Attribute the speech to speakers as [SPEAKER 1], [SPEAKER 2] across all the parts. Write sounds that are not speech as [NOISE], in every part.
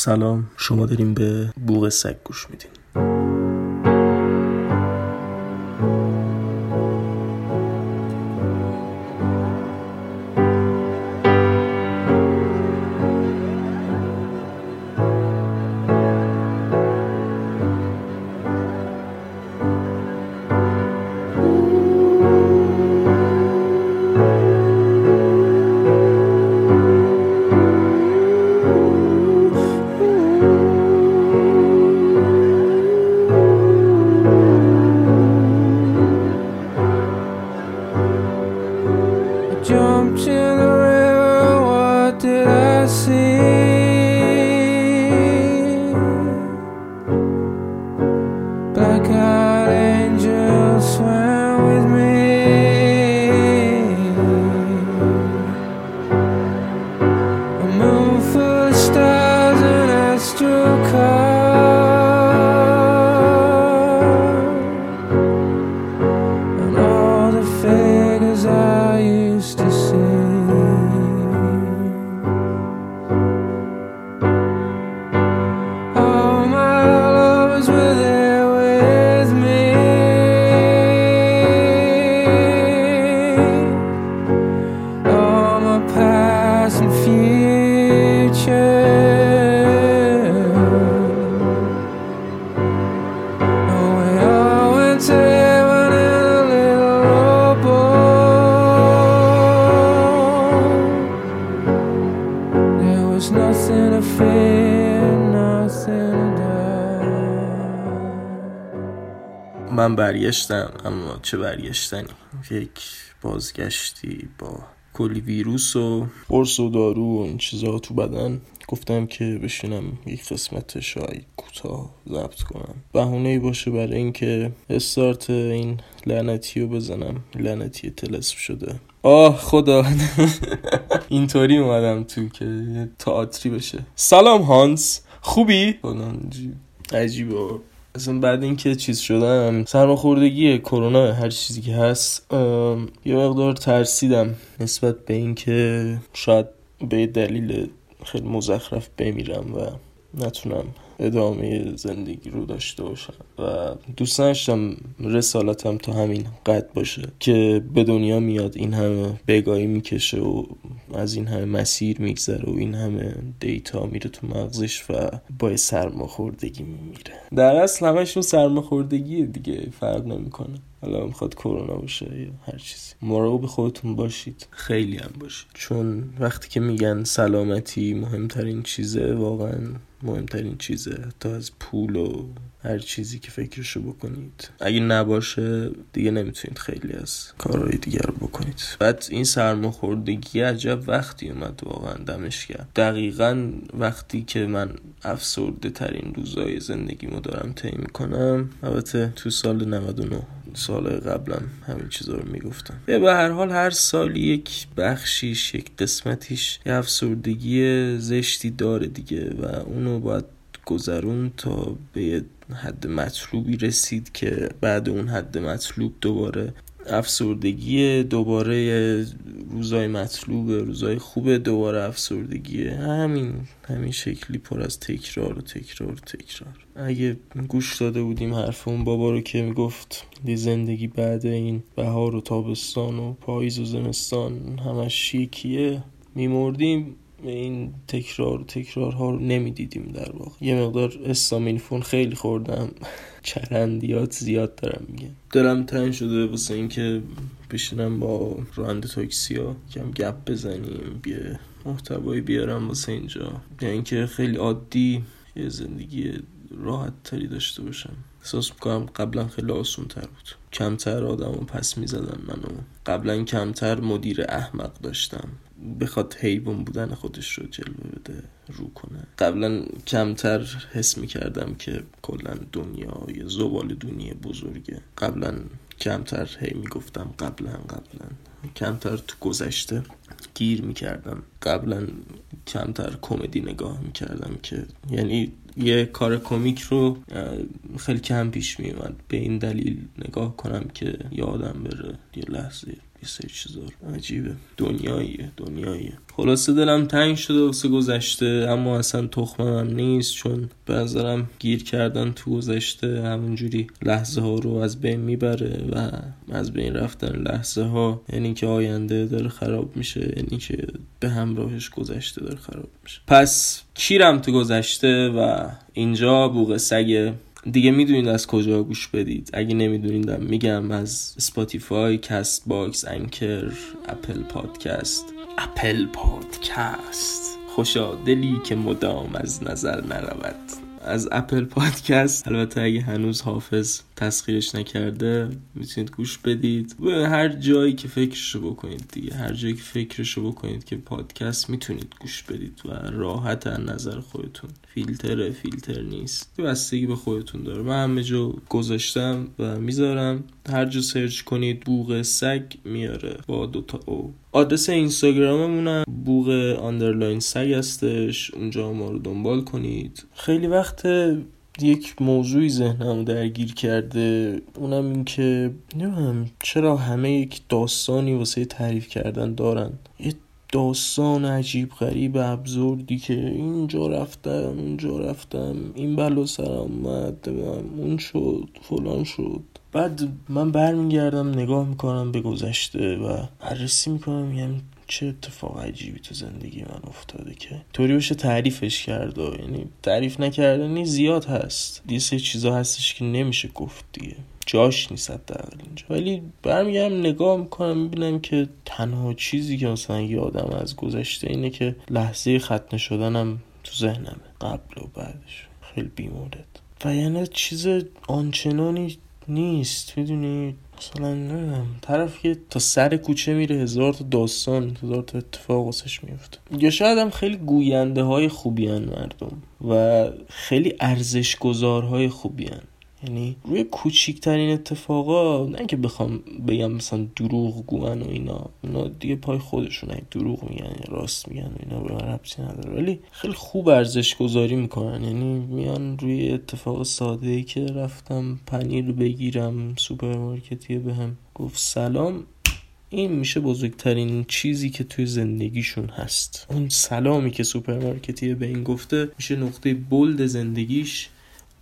[SPEAKER 1] سلام. شما داریم به بوغ سگ گوش میدین. من برگشتم اما چه برگشتنی؟ یک بازگشتی با کلی ویروس و قرص و دارو و این چیزا تو بدن. گفتم که بشینم یک قسمت شاید کوتاه ضبط کنم. بهونه باشه برای اینکه استارت این لعنتی رو بزنم. لعنتی تلسم شده. آه خدا. اینطوری اومدم تو که تئاتری بشه. سلام هانس. خوبی؟ عجیبه. اصلا بعد اینکه چیز شدم سرماخوردگی کرونا هر چیزی که هست یه مقدار ترسیدم نسبت به اینکه شاید به دلیل خیلی مزخرف بمیرم و نتونم ادامه زندگی رو داشته باشم. و دوست داشتم رسالتم تا همین قد باشه که به دنیا میاد این همه بگاهی می‌کشه و از این همه مسیر میگذره و این همه دیتا میره تو مغزش و با سرماخوردگی میمیره. در اصل همشون سرماخوردگیه دیگه فرق نمی‌کنه. حالا می‌خواد کرونا باشه یا هر چیزی. مراقب خودتون باشید. خیلی هم باشید. چون وقتی که میگن سلامتی مهمترین چیزه واقعا مهمترین چیزه. تا از پول و هر چیزی که فکرشو بکنید. اگه نباشه دیگه نمی‌تونید خیلی از کارهای دیگر رو بکنید. بعد این سرماخوردگی عجب وقتی اومد واقعا دمش کرد دقیقا وقتی که من افسرده ترین روزای زندگیمو دارم طی می‌کنم البته تو سال 99 سال قبلم همین چیزا رو می‌گفتم. به هر حال هر سال یک بخشیش یک قسمتیش یه افسردگی زشتی داره دیگه و اونو باید گذرون تا به حد مطلوبی رسید که بعد اون حد مطلوب دوباره افسردگی دوباره روزای مطلوب روزای خوب دوباره افسردگی همین همین شکلی پر از تکرار و تکرار و تکرار. اگه گوش داده بودیم حرف اون بابا رو که می‌گفت دی زندگی بعد این بهار و تابستان و پاییز و زمستان همش یکیه میمردیم. این تکرار تکرارها رو نمی‌دیدیم در واقع. یه مقدار استامینفون خیلی خوردم. [LAUGHS] چرندیات زیاد دارم میگم. دلم تنگ شده واسه اینکه بشینم با راننده تاکسی ها کم گپ بزنیم یه محتوایی بیارم واسه اینجا. یعنی اینکه خیلی عادی یه زندگی راحت تری داشته باشم. احساس می‌کنم قبلا خیلی آسون تر بود. کمتر آدم رو پس می‌زدن منو. قبلا کمتر مدیر احمق داشتم. بخواد حیوان بودن خودش رو جلوه بده رو کنه. قبلا کمتر حس می‌کردم که کلا دنیا یه زبال دنیا بزرگه. قبلا کمتر هی می‌گفتم قبلا قبلا. کمتر تو گذشته گیر می‌کردم. قبلا کمتر کمدی نگاه می‌کردم که یعنی یه کار کمیک رو خیلی کم پیش میومد. به این دلیل نگاه کنم که یادم بره یه لحظه. یه سری چیزا رو عجیبه. دنیاییه دنیاییه. خلاصه دلم تنگ شده واسه گذشته اما اصلا تخمم نیست چون به نظرم گیر کردن تو گذشته همونجوری لحظه ها رو از بین می‌بره و از بین رفتن لحظه ها یعنی که آینده داره خراب میشه یعنی که به همراهش گذشته داره خراب میشه. پس کیرم تو گذشته و اینجا بوغ سگ دیگه می‌دونید از کجا گوش بدید. اگه نمی‌دونیدم میگم از اسپاتیفای کست باکس انکر اپل پادکست اپل پادکست خوشا دلی که مدام از نظر نرود. از اپل پادکست البته اگه هنوز حافظ تسخیرش نکرده می‌تونید گوش بدید. هر جایی که فکرشو بکنید دیگه هر جایی که فکرشو بکنید که پادکست می‌تونید گوش بدید و راحت از نظر خودتون. فیلتره فیلتر نیست. بستگی به خودتون داره. من همه جا گذاشتم و می‌ذارم. هر جا سرچ کنید بوغ سگ میاره با دوتا او. آدرس اینستاگراممونم بوغ underline سگ هستش. اونجا ما رو دنبال کنید. خیلی وقت یک موضوعی ذهنم درگیر کرده اونم این که نمی‌دونم چرا همه یک داستانی واسه تعریف کردن دارن. یه داستان عجیب غریب ابزوردی که اینجا رفتم اونجا رفتم این بلا سرم اومد اون شد فلان شد. بعد من برمیگردم نگاه می‌کنم به گذشته و بررسی می‌کنم میگم چه اتفاق عجیبی تو زندگی من افتاده که طوری بشه تعریفش کرد و یعنی تعریف نکردنی زیاد هست. یه چیزا هستش که نمیشه گفت دیگه. جاش نیست حداقل اینجا. ولی برمیگردم نگاه می‌کنم می‌بینم که تنها چیزی که مثلا یادم از گذشته اینه که لحظه ختنه شدنم تو ذهنمه. قبل و بعدش. خیلی بیمورد. و یعنی چیز آنچنانی نیست. می‌دونی؟ مثلا نمی‌دونم. طرف که تا سر کوچه میره هزار تا داستان هزار تا اتفاق واسش میفته یا شاید هم خیلی گوینده های خوبی مردم و خیلی ارزش های خوبی یعنی روی کوچیکترین اتفاقا نه که بخوام بگم مثلا دروغ گوان و اینا اونا دیگه پای خودشون دروغ میگن راست میگن و اینا به من ربطی نداره. ولی خیلی خوب ارزش گذاری می‌کنن. یعنی میان روی اتفاق ساده ای که رفتم پنیر بگیرم سوپرمارکتی بهم گفت سلام. این میشه بزرگترین چیزی که توی زندگیشون هست. اون سلامی که سوپرمارکتی به این گفته میشه نقطه bold زندگیش.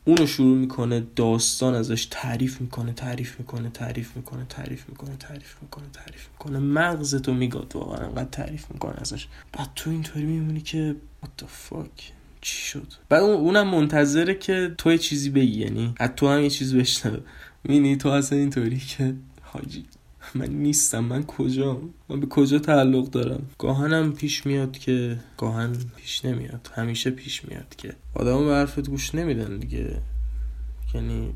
[SPEAKER 1] اونو شروع می‌کنه داستان ازش تعریف می‌کنه تعریف می‌کنه تعریف می‌کنه تعریف می‌کنه تعریف می‌کنه تعریف می‌کنه. مغزتو میگاد واقعا انقدر تعریف می‌کنه ازش. بعد تو اینطوری میمونی که what the fuck چی شد؟ بعد اونم منتظره که تو چیزی بگی یعنی از تو هم یه چیز بشنوه. می‌بینی تو اصلا اینطوری که حاجی من نیستم. من کجا؟ من به کجا تعلق دارم؟ گاهنم پیش میاد که گاهن پیش نمیاد. همیشه پیش میاد که. آدم به حرفت گوش نمیدن دیگه. یعنی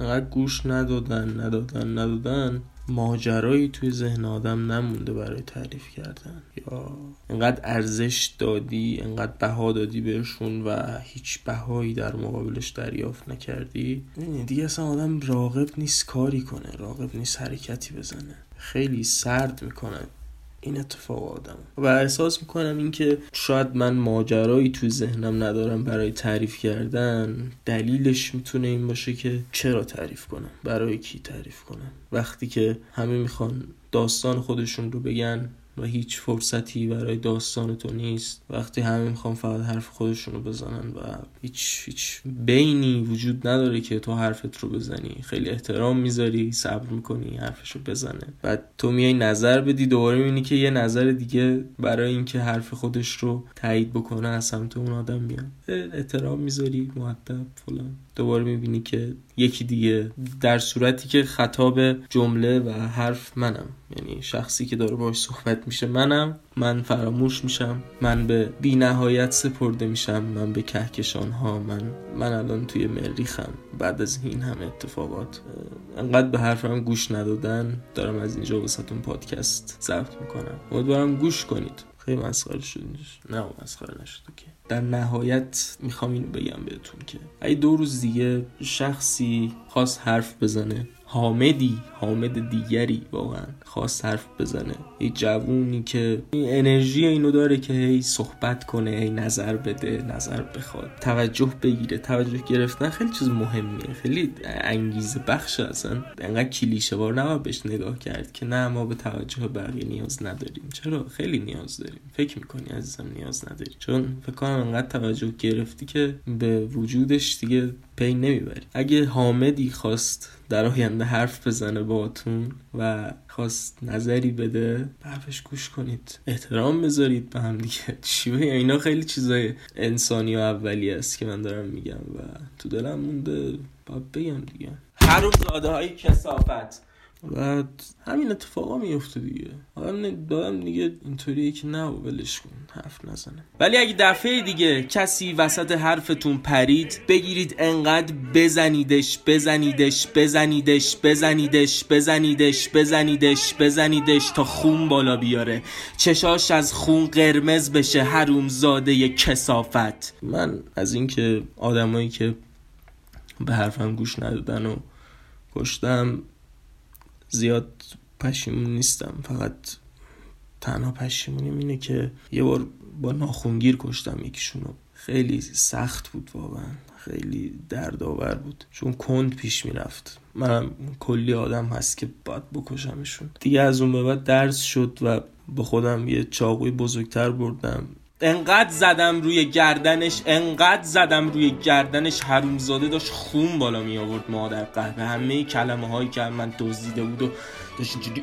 [SPEAKER 1] انقدر گوش ندادن ندادن ندادن. ماجرایی توی ذهن آدم نمونده برای تعریف کردن. یا انقدر ارزش دادی انقدر بها دادی بهشون و هیچ بهایی در مقابلش دریافت نکردی. دیگه اصلا آدم راغب نیست کاری کنه راغب نیست حرکتی بزنه. خیلی سرد می‌کنه. این اتفاق آدم و احساس می‌کنم اینکه شاید من ماجرایی تو ذهنم ندارم برای تعریف کردن. دلیلش می‌تونه این باشه که چرا تعریف کنم؟ برای کی تعریف کنم؟ وقتی که همه می‌خوان داستان خودشون رو بگن و هیچ فرصتی برای داستان تو نیست. وقتی همه می‌خوان فقط حرف خودشون رو بزنن و هیچ هیچ بینی وجود نداره که تو حرفت رو بزنی. خیلی احترام می‌ذاری صبر می‌کنی حرفش رو بزنه. بعد تو میای نظر بدی دوباره می‌بینی که یه نظر دیگه برای اینکه حرف خودش رو تایید بکنه از سمت اون آدم میاد. احترام می‌ذاری مؤدب فلان. دوباره می‌بینی که یکی دیگه در صورتی که خطاب جمله و حرف منم. یعنی شخصی که داره باش صحبت میشه منم من فراموش میشم من به بی نهایت سپرده میشم من به کهکشان ها من من الان توی مریخم. بعد از این همه اتفاقات انقدر به حرفم گوش ندادن دارم از اینجا وسطون پادکست ضبط می‌کنم. امیدوارم گوش کنید. خیلی مسخره شد نه مسخره نشد که در نهایت می‌خوام اینو بگم بهتون که اگه دو روز دیگه شخصی خواست حرف بزنه حامدی حامد دیگری واقعا خواست حرف بزنه. یه جوونی که این انرژی اینو داره که هی صحبت کنه هی نظر بده نظر بخواد. توجه بگیره توجه گرفتن خیلی چیز مهمیه. خیلی انگیزه بخش اصلا. انقدر کلیشه وار نباید بهش نگاه کرد که نه ما به توجه بقیه نیاز نداریم. چرا؟ خیلی نیاز داریم. فکر می‌کنی عزیزم نیاز نداری؟ چون فکر کنم انقدر توجه گرفتی که به وجودش دیگه پی نمی‌بری. اگه حامدی خواست در آینده حرف بزنه باتون و خواست نظری بده حرفش گوش کنید. احترام بذارید به هم دیگه. [LAUGHS] چی اینا خیلی چیزای انسانی و اولی است که من دارم میگم و تو دلم مونده. باید بگم دیگه. هر زاده های کسافت. و همین اتفاقا میفته دیگه. آدم دادم دیگه اینطوریه که نه ولش کن حرف نزنه. ولی اگه دفعه دیگه کسی وسط حرفتون پرید بگیرید انقدر بزنیدش بزنیدش بزنیدش بزنیدش بزنیدش بزنیدش بزنیدش تا خون بالا بیاره. چشاش از خون قرمز بشه حروم زاده کسافت. من از اینکه آدمایی که به حرفم گوش ندادن و کشتم زیاد پشیمون نیستم. فقط تنها پشیمونیم اینه که یه بار با ناخونگیر کشتم یکیشونو. خیلی سخت بود واقعا. خیلی دردآور بود. چون کند پیش می‌رفت. منم کلی آدم هست که باید بکشمشون. دیگه از اون به بعد درس شد و با خودم یه چاقوی بزرگتر بردم. انقدر زدم روی گردنش انقدر زدم روی گردنش حرومزاده داشت خون بالا می آورد مادر. قهوه همه کلمه هایی که من دزدیده بود و داشت اینجوری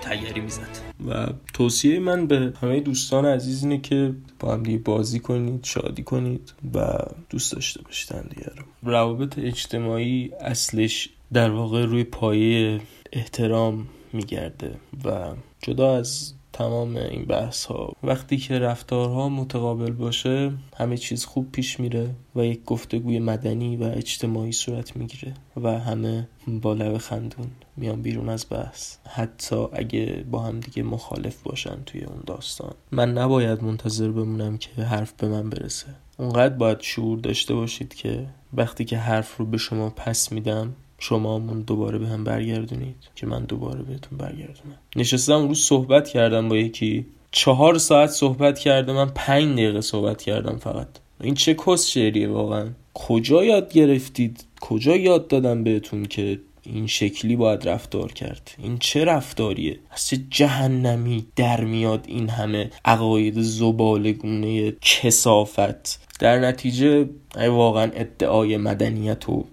[SPEAKER 1] تیاری می‌زد. و توصیه من به همه دوستان عزیز اینه که با هم دیگه بازی کنید شادی کنید و دوست داشته باشید دیگه رو. روابط اجتماعی اصلش در واقع روی پایه احترام میگرده و جدا از تمام این بحث ها وقتی که رفتارها متقابل باشه همه چیز خوب پیش میره و یک گفتگوی مدنی و اجتماعی صورت می‌گیره و همه با لب خندون میان بیرون از بحث. حتی اگه با هم دیگه مخالف باشن توی اون داستان. من نباید منتظر بمونم که حرف به من برسه. اونقدر باید شعور داشته باشید که وقتی که حرف رو به شما پس میدم شما من دوباره به هم برگردونید که من دوباره بهتون برگردونم. نشستم روز صحبت کردم با یکی. چهار ساعت صحبت کرده من پنج دقیقه صحبت کردم فقط. این چه کس شعریه واقعا؟ کجا یاد گرفتید؟ کجا یاد دادم بهتون که این شکلی باید رفتار کرد؟ این چه رفتاریه؟ از چه جهنمی در میاد این همه عقاید زبالگونه کسافت؟ در نتیجه واقعا ادعای مدنیت و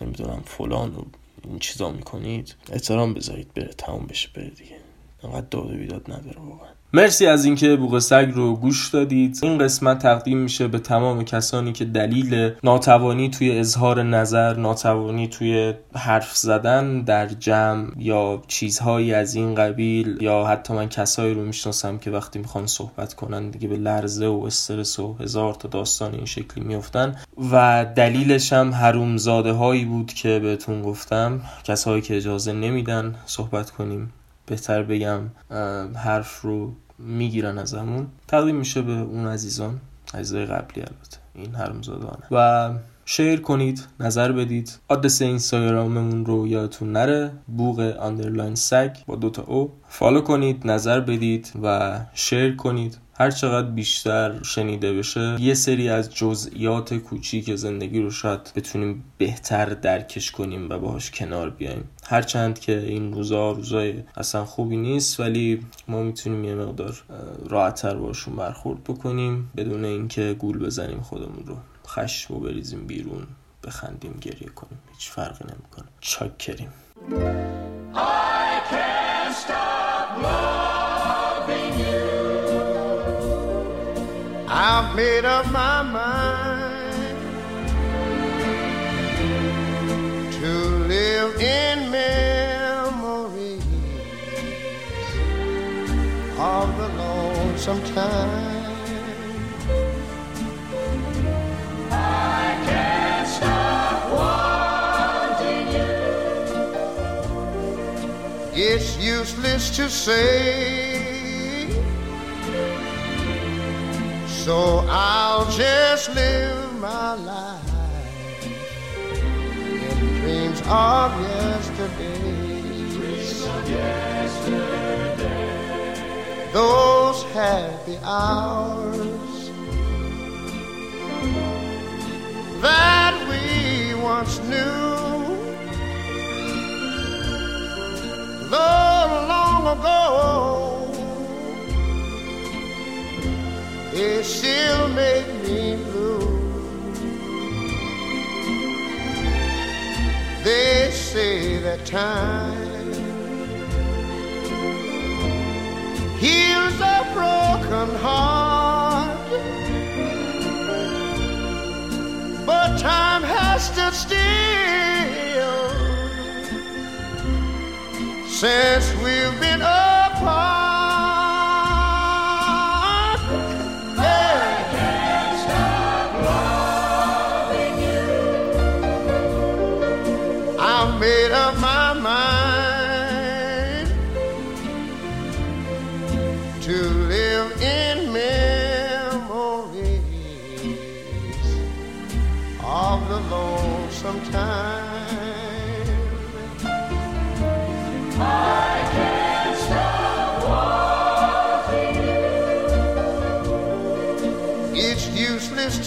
[SPEAKER 1] نمی‌دونم فلان و این چیزا می‌کنید احترام بذارید بره تموم بشه بره دیگه. انقدر داد و بیداد نداره واقعا. مرسی از اینکه بوق سگ رو گوش دادید. این قسمت تقدیم میشه به تمام کسانی که دلیل ناتوانی توی اظهار نظر ناتوانی توی حرف زدن در جمع یا چیزهایی از این قبیل یا حتی من کسایی رو می‌شناسم که وقتی می‌خوان صحبت کنن دیگه به لرزه و استرس و هزار تا داستان این شکلی میفتن و دلیلش هم حرومزاده هایی بود که بهتون گفتم. کسایی که اجازه نمیدن صحبت کنیم. بهتر بگم حرف رو می‌گیرن ازمون. تقدیم میشه به اون عزیزان عزیزای قبلی البته. این حرومزاده‌ان. و share کنید نظر بدید. آدرس اینستاگراممون رو یادتون نره. بوغ underline سگ با دوتا او. follow کنید نظر بدید و share کنید. هر چقدر بیشتر شنیده بشه یه سری از جزئیات کوچیک زندگی رو شاید بتونیم بهتر درکش کنیم و باهاش کنار بیایم. هرچند که این روزا روزای اصلا خوبی نیست ولی ما می‌تونیم یه مقدار راحتتر باشون برخورد بکنیم بدون اینکه گول بزنیم خودمون رو. خشم و بریزیم بیرون بخندیم گریه کنیم. هیچ فرقی نمی‌کنه. چاک کریم
[SPEAKER 2] I've made up my mind to live in memories of the lonesome time. I can't stop wanting you. It's useless to say. So I'll just live my life in dreams of yesterday. Those happy hours that time. Heals a broken heart, but time has stood still. Since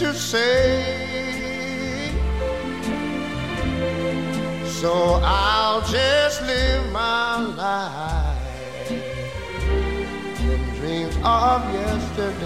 [SPEAKER 2] to say. So I'll just live my life in dreams of yesterdays.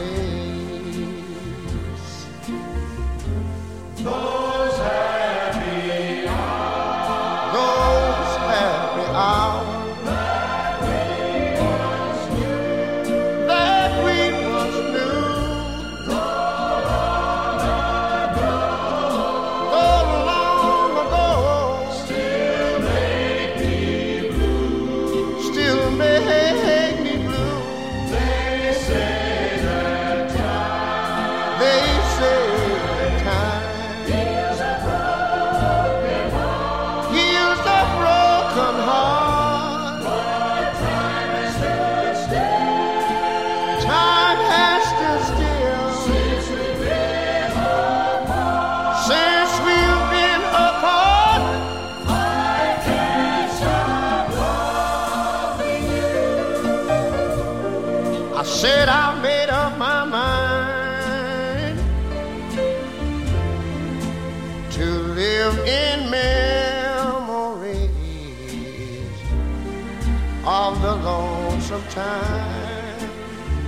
[SPEAKER 2] Time.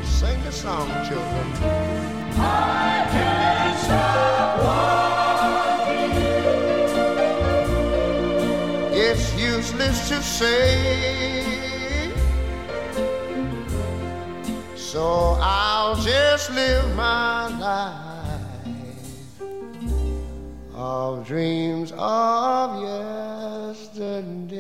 [SPEAKER 2] Sing the song, children. I can't stop you. It's useless to say. So I'll just live my life of dreams of yesterday.